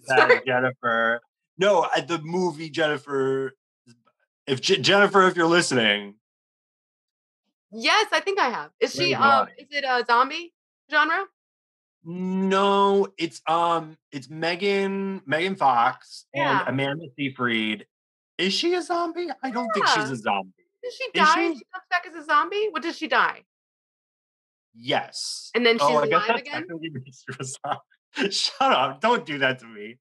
Sorry. Jennifer. No, the movie Jennifer. If J- Jennifer, if you're listening, Yes, I think I have. Is she um is it a zombie genre? no, it's um, it's Megan Megan Fox and Yeah. Amanda Seyfried. Is she a zombie? I don't think she's a zombie. Did she Is die and she? she comes back as a zombie? What did she die? Yes. And then she's Oh, alive again? technically makes her a zombie. Shut up! Don't do that to me.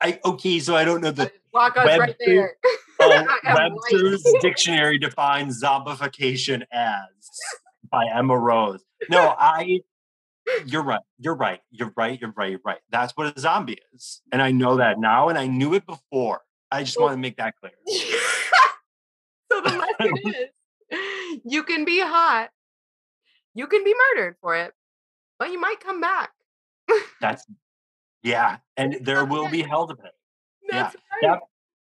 I okay, so I don't know the Walk us right there. Uh, White. Webster's dictionary defines zombification as by Emma Rose. No, I. You're right. You're right. You're right. You're right. You're right. That's what a zombie is, and I know that now, and I knew it before. I just want to make that clear. so the lesson is you can be hot, you can be murdered for it, but you might come back. That's yeah, and there will be hell to pay. That's that- right.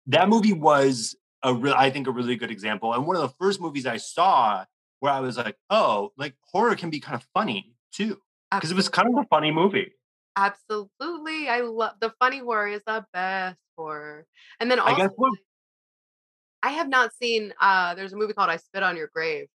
That movie was a real, I think, a really good example, and one of the first movies I saw where I was like, oh, like horror can be kind of funny too, because it was kind of a funny movie. Absolutely. I love the funny horror is the best horror. And then I guess what- I have not seen uh there's a movie called I Spit on Your Grave.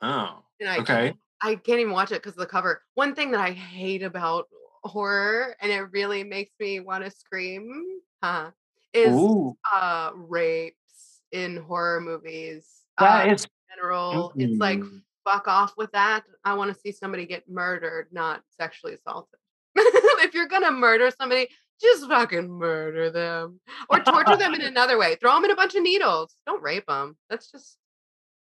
Oh, And I okay. I can't even watch it because of the cover. One thing that I hate about horror, and it really makes me want to scream, huh, is Ooh, uh rapes in horror movies. that uh, is general. It's like mm, fuck off with that. I want to see somebody get murdered, not sexually assaulted. if you're gonna murder somebody, just fucking murder them or torture them in another way. Throw them in a bunch of needles. Don't rape them. That's just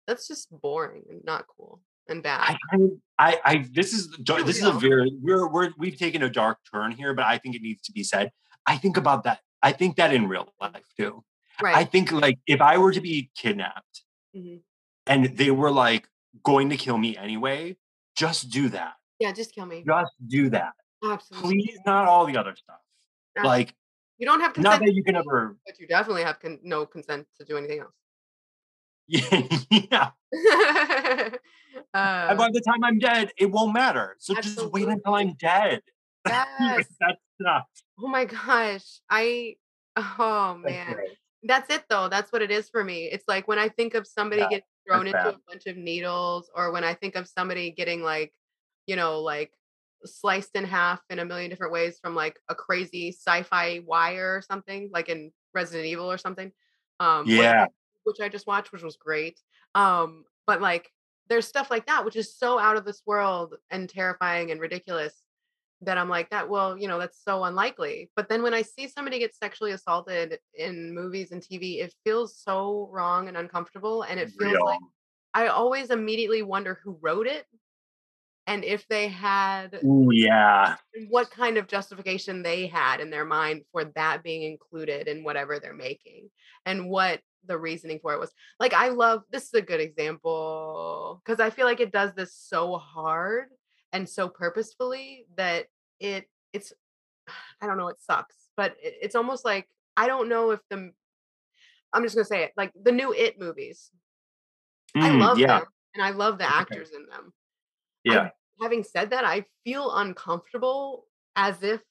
that's just boring and not cool and bad. I, I, I, this is this is a very we're we're we've taken a dark turn here, but I think it needs to be said. I think about that. I think that in real life too. Right. I think like if I were to be kidnapped Mhm. and they were like going to kill me anyway, just do that. Yeah, just kill me. Just do that. Absolutely. Please, not all the other stuff. Like, You don't have not consent, that you can ever. but you definitely have con- no consent to do anything else. Yeah. And uh, by the time I'm dead, it won't matter. So just wait until I'm dead. yes. That's not. Oh my gosh. I oh man. great. That's it though. That's what it is for me. It's like when I think of somebody Yeah, getting thrown that's into bad. a bunch of needles, or when I think of somebody getting like, you know, like sliced in half in a million different ways from like a crazy sci-fi wire or something, like in Resident Evil or something. Um Yeah. Which I just watched, which was great. Um, but like there's stuff like that, which is so out of this world and terrifying and ridiculous that I'm like, that well, you know, that's so unlikely. But then when I see somebody get sexually assaulted in movies and TV, it feels so wrong and uncomfortable. And it feels Real. like I always immediately wonder who wrote it and if they had Ooh, yeah. what kind of justification they had in their mind for that being included in whatever they're making and what the reasoning for it was like i love this is a good example because i feel like it does this so hard and so purposefully that it it's I don't know, it sucks, but it, it's almost like I don't know if the I'm just gonna say it like the new It movies. I Mm, love yeah. them and I love the actors in them. Yeah. I, having said that, I feel uncomfortable as if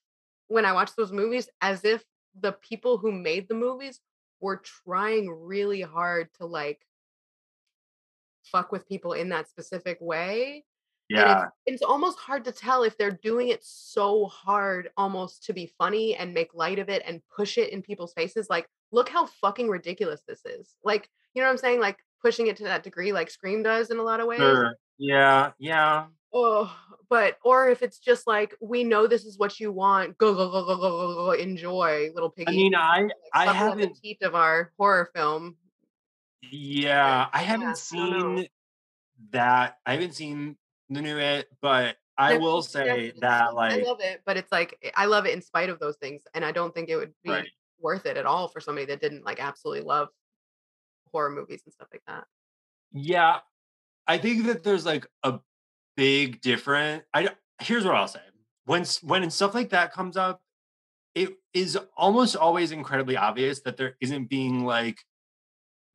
when I watch those movies, as if the people who made the movies were trying really hard to like fuck with people in that specific way. Yeah. it's, it's almost hard to tell if they're doing it so hard almost to be funny and make light of it and push it in people's faces. Like, look how fucking ridiculous this is. Like, you know what I'm saying? Like pushing it to that degree, like Scream does in a lot of ways. Sure. Yeah. Yeah. Oh, but or if it's just like we know this is what you want, go go go go go go go enjoy, little piggy. I mean, I like, I suckle at the haven't teat of our horror film. yeah, I haven't I know. seen that. I haven't seen the new it, but I will say that like I love it, but it's like eh, I love it in spite of those things, and I don't think it would be Right. worth it at all for somebody that didn't like absolutely love horror movies and stuff like that. Yeah, I think that there's like a big difference. I here's what I'll say: when when stuff like that comes up, it is almost always incredibly obvious that there isn't being like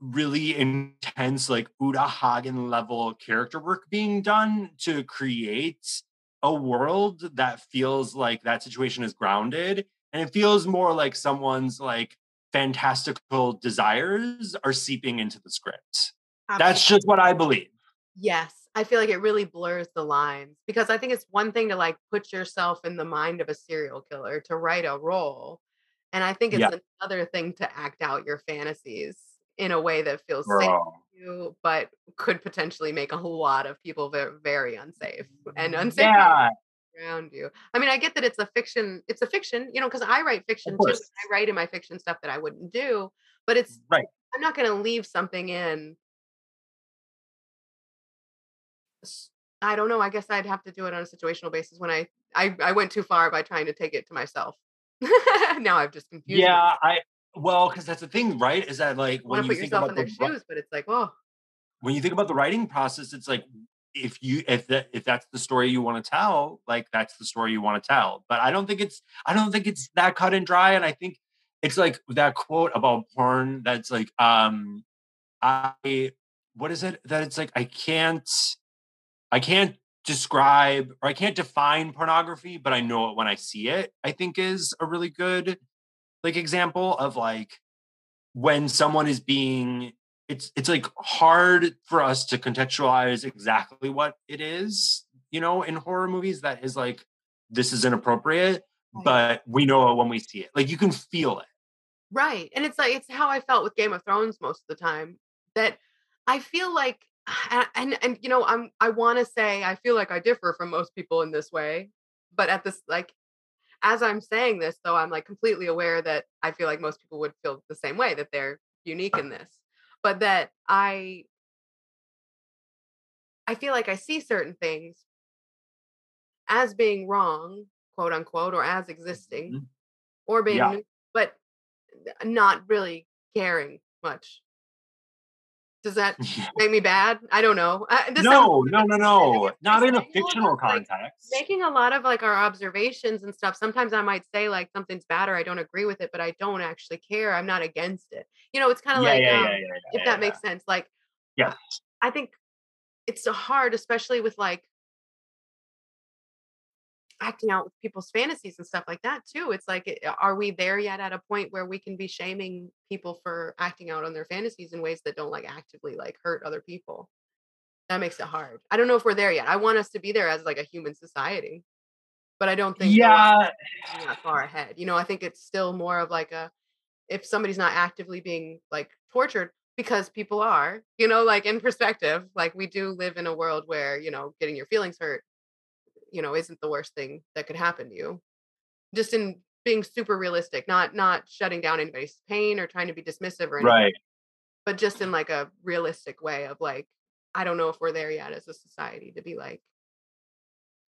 really intense, like Uta Hagen level character work being done to create a world that feels like that situation is grounded, and it feels more like someone's like fantastical desires are seeping into the script. That's just what I believe. Yes, I feel like it really blurs the lines because I think it's one thing to like put yourself in the mind of a serial killer to write a role. And I think it's Yeah. another thing to act out your fantasies in a way that feels safe to you, but could potentially make a whole lot of people very, very unsafe and unsafe Yeah, around you. I mean, I get that it's a fiction, it's a fiction, you know, because I write fiction too. I write in my fiction stuff that I wouldn't do, but it's right. I'm not going to leave something in. I don't know. I guess I'd have to do it on a situational basis when I I, I went too far by trying to take it to myself. now I've just confused. myself. Yeah, I well, because that's the thing, right? Is that like when you put think yourself about in their ri- shoes, but it's like, oh, when you think about the writing process, it's like if you if that if that's the story you want to tell, like that's the story you want to tell. But I don't think it's I don't think it's that cut and dry. And I think it's like that quote about porn that's like, um, I what is it that it's like I can't I can't describe or I can't define pornography, but I know it when I see it. I think is a really good like example of like when someone is being it's it's like hard for us to contextualize exactly what it is, you know, in horror movies that is like this is inappropriate, Right. but we know it when we see it. Like you can feel it. right. And it's like it's how I felt with Game of Thrones most of the time. That I feel like, and and, and you know, I'm I want to say I feel like I differ from most people in this way, but at this like as I'm saying this, though, I'm like completely aware that I feel like most people would feel the same way that they're unique in this, but that I I feel like I see certain things as being wrong, quote unquote, or as existing, Mhm. or being, Yeah. new, but not really caring much. Does that make me bad? I don't know. Sounds no, no, no, no. Not in a fictional about, like, context. making a lot of like our observations and stuff sometimes i might say like something's bad or i don't agree with it but i don't actually care i'm not against it you know it's kind of yeah, like yeah, um, yeah, if that makes sense like yeah, i think it's hard especially with like acting out with people's fantasies and stuff like that too it's like eh, are we there yet at a point where we can be shaming people for acting out on their fantasies in ways that don't like actively like hurt other people? That makes it hard. I don't know if we're there yet. I want us to be there as like a human society but i don't think Yeah, that far ahead. You know, I think it's still more of like a if somebody's not actively being like tortured because people are, you know, like in perspective, like we do live in a world where, you know, getting your feelings hurt, you know, isn't the worst thing that could happen to you. Just in being super realistic, not not shutting down anybody's pain or trying to be dismissive or anything, right. but just in like a realistic way of like I don't know if we're there yet as a society to be like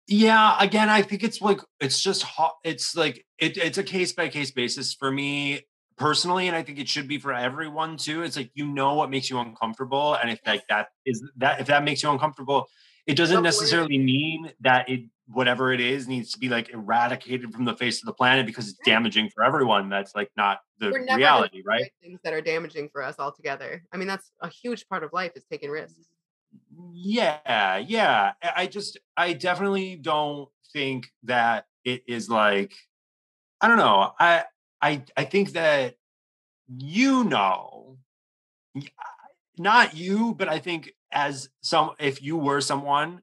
Yeah, again, I think it's like it's just hot. It's like it, it's a case by case basis for me personally, and I think it should be for everyone too. It's like you know what makes you uncomfortable, and if like that is that if that makes you uncomfortable, it doesn't necessarily mean that it whatever it is needs to be like eradicated from the face of the planet because it's damaging for everyone. That's like not the reality, right? Things that are damaging for us altogether. I mean, that's a huge part of life is taking risks. Yeah, yeah. I I just I definitely don't think that it is like I don't know. I I I think that you know not you, but I think as some if you were someone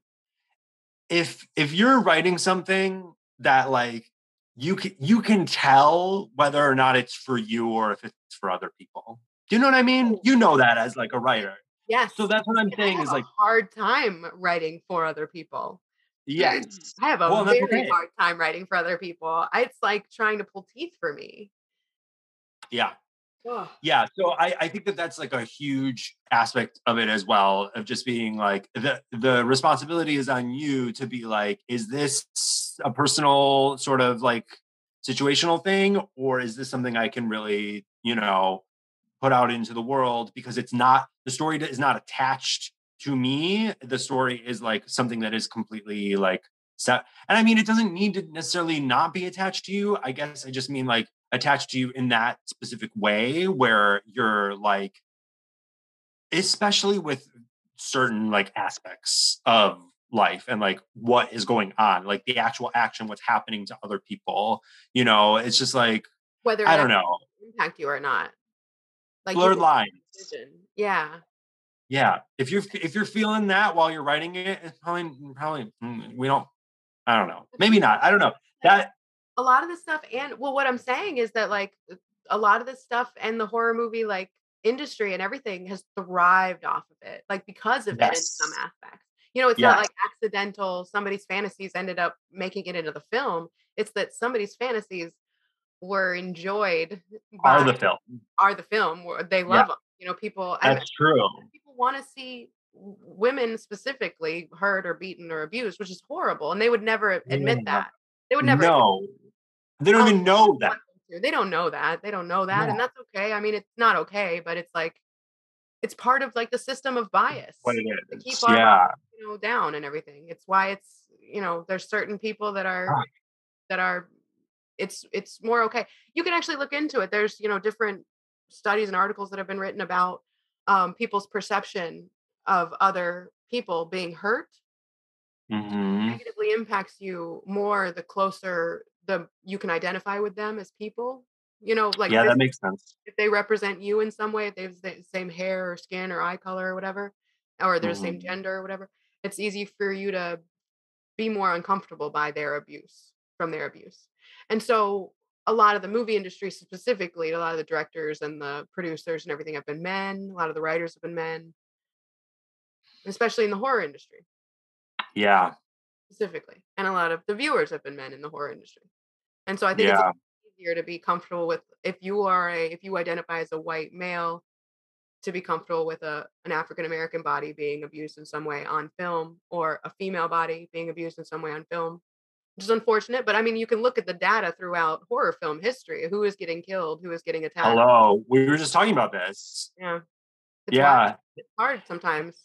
if if you're writing something that like you can you can tell whether or not it's for you or if it's for other people. Do you know what I mean? You know that as like a writer. Yes. So that's what I'm saying is a like hard time writing for other people. yes. I have a Well, very okay. hard time writing for other people. It's like trying to pull teeth for me. Yeah. Yeah. So I, I think that that's like a huge aspect of it as well, of just being like the the responsibility is on you to be like, is this a personal sort of like situational thing, or is this something I can really, you know, put out into the world because it's not the story is not attached to me. The story is like something that is completely like set. And I mean, it doesn't need to necessarily not be attached to you. I guess I just mean like attached to you in that specific way where you're like, especially with certain like aspects of life and like what is going on, like the actual action, what's happening to other people. You know, it's just like, Whether I don't know, impact you or not. Like blurred can make a lines. decision. Yeah. Yeah, if you're if you're feeling that while you're writing it, it's probably probably mm, we don't. I don't know. Maybe not. I don't know. That a lot of this stuff and well what i'm saying is that like uh, a lot of this stuff and the horror movie like industry and everything has thrived off of it like because of it in some Yes. aspects you know it's not like accidental somebody's fantasies ended up making it into the film it's that somebody's fantasies were enjoyed are by the film. are the film they love them you know people I That's true. people want to see women specifically hurt or beaten or abused which is horrible and they would never admit mm, Yeah. that they would never No, they don't Oh, even know that. want them to. They don't know that. They don't know that. Yeah. And that's okay. I mean, it's not okay, but it's like it's part of like the system of bias What it to keep our Yeah. you know down and everything. It's why it's you know, there's certain people that are Right. that are it's it's more okay. You can actually look into it. There's, you know, different studies and articles that have been written about um people's perception of other people being hurt Mhm. negatively impacts you more the closer the you can identify with them as people you know like Yeah, this- that makes sense. if they represent you in some way if they have the same hair or skin or eye color or whatever or they're the same Mhm. gender or whatever it's easy for you to be more uncomfortable by their abuse from their abuse and so a lot of the movie industry specifically a lot of the directors and the producers and everything have been men a lot of the writers have been men especially in the horror industry Yeah. Specifically. And a lot of the viewers have been men in the horror industry. And so I think Yeah. it's easier to be comfortable with if you are a if you identify as a white male to be comfortable with a an African American body being abused in some way on film or a female body being abused in some way on film. Which is unfortunate, but I mean you can look at the data throughout horror film history. Who is getting killed, who is getting attacked. Hello. We were just talking about this. Yeah. It's Yeah. hard. It's hard sometimes.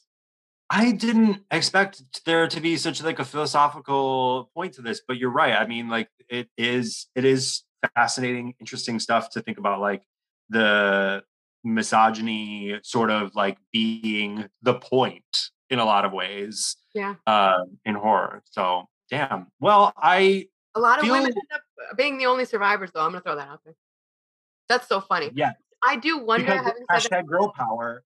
I didn't expect there to be such like a philosophical point to this, but you're right. I mean, like it is it is fascinating, interesting stuff to think about like the misogyny sort of like being the point in a lot of ways Yeah. uh, in horror. So damn. Well, I A lot of women end up being the only survivors though. I'm gonna throw that out there. That's so funny. yeah, I do wonder, because that, hashtag girl power.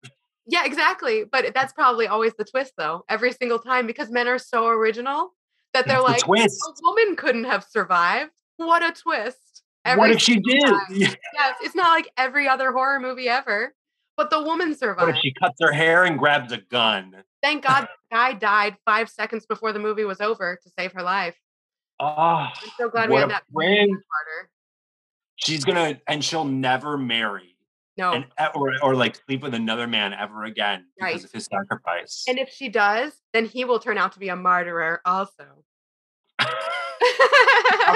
Yeah, exactly. But that's probably always the twist, though, every single time because men are so original that they're That's like, the a woman couldn't have survived. What a twist! what if she did? Yes, it's not like every other horror movie ever, but the woman What if survived. she cuts her hair and grabs a gun? Thank God, the guy died five seconds before the movie was over to save her life. Oh, I'm so glad we had that friend. She's gonna, and she'll never marry, No, and or or like sleep with another man ever again because Right. of his sacrifice. and if she does, then he will turn out to be a martyrer also. a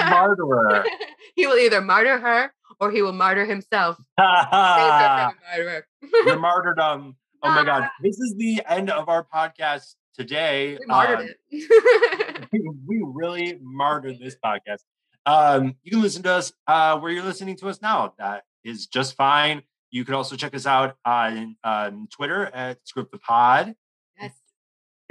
martyrer. he will either martyr her or he will martyr himself. Save her from a martyrer. Your martyrdom. Oh my god. This is the end of our podcast today. We martyred um, it. we really martyred this podcast. Um, you can listen to us uh, where you're listening to us now. That is just fine. You can also check us out on um, Twitter at Screw Up the Pod, yes,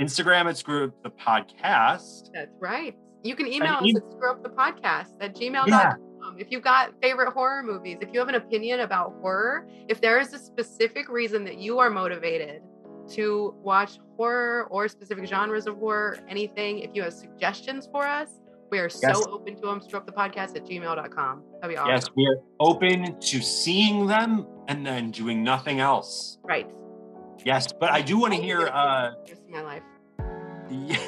Instagram at Screw Up the Podcast. that's right. You can email us em- at screwupthepodcast at gmail.com. Yeah. If you've got favorite horror movies, if you have an opinion about horror, if there is a specific reason that you are motivated to watch horror or specific genres of horror, anything, if you have suggestions for us, we are so Yes. open to them. Stroke the podcast at gmail.com. That'd be awesome. Yes, we are open to seeing them and then doing nothing else. Right. Yes, but I do want to hear. Uh, my life. Yeah.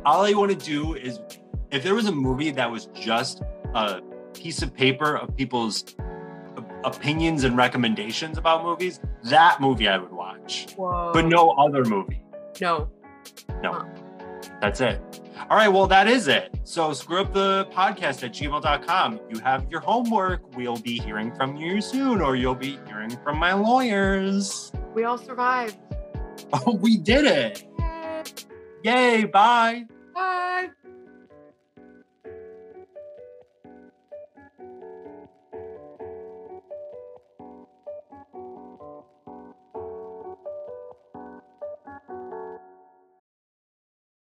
All I want to do is if there was a movie that was just a piece of paper of people's opinions and recommendations about movies, that movie I would watch. Whoa. But no other movie. No. No. That's it. All right, well, that is it. So screw up the podcast at gmail.com. You have your homework. We'll be hearing from you soon, or you'll be hearing from my lawyers. We all survived. Oh, we did it. Yay, bye. Bye.